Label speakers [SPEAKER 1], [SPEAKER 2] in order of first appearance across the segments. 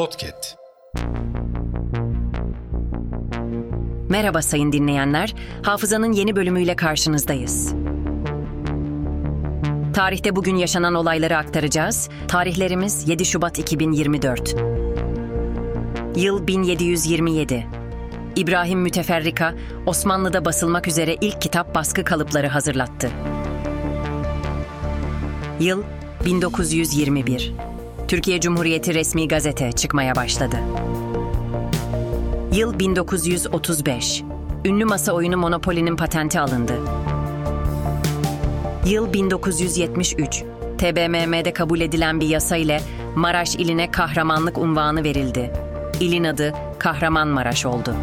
[SPEAKER 1] Podcast.
[SPEAKER 2] Merhaba sayın dinleyenler. Hafızanın yeni bölümüyle karşınızdayız. Tarihte bugün yaşanan olayları aktaracağız. Tarihlerimiz 7 Şubat 2024. Yıl 1727. İbrahim Müteferrika, Osmanlı'da basılmak üzere ilk kitap baskı kalıpları hazırlattı. Yıl 1921. Türkiye Cumhuriyeti resmi gazete çıkmaya başladı. Yıl 1935. Ünlü masa oyunu Monopoly'nin patenti alındı. Yıl 1973. TBMM'de kabul edilen bir yasa ile Maraş iline kahramanlık unvanı verildi. İlin adı Kahramanmaraş oldu.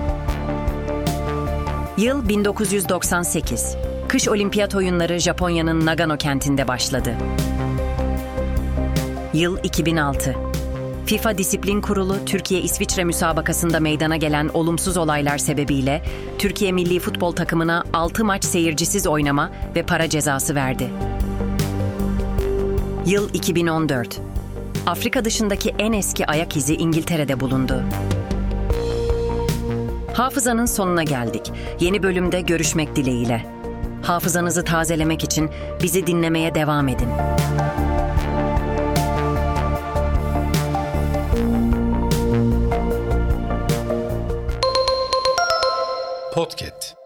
[SPEAKER 2] Yıl 1998. Kış Olimpiyat Oyunları Japonya'nın Nagano kentinde başladı. Yıl 2006. FIFA Disiplin Kurulu Türkiye-İsviçre müsabakasında meydana gelen olumsuz olaylar sebebiyle Türkiye milli futbol takımına 6 maç seyircisiz oynama ve para cezası verdi. Yıl 2014. Afrika dışındaki en eski ayak izi İngiltere'de bulundu. Hafızanın sonuna geldik. Yeni bölümde görüşmek dileğiyle. Hafızanızı tazelemek için bizi dinlemeye devam edin. Podcast.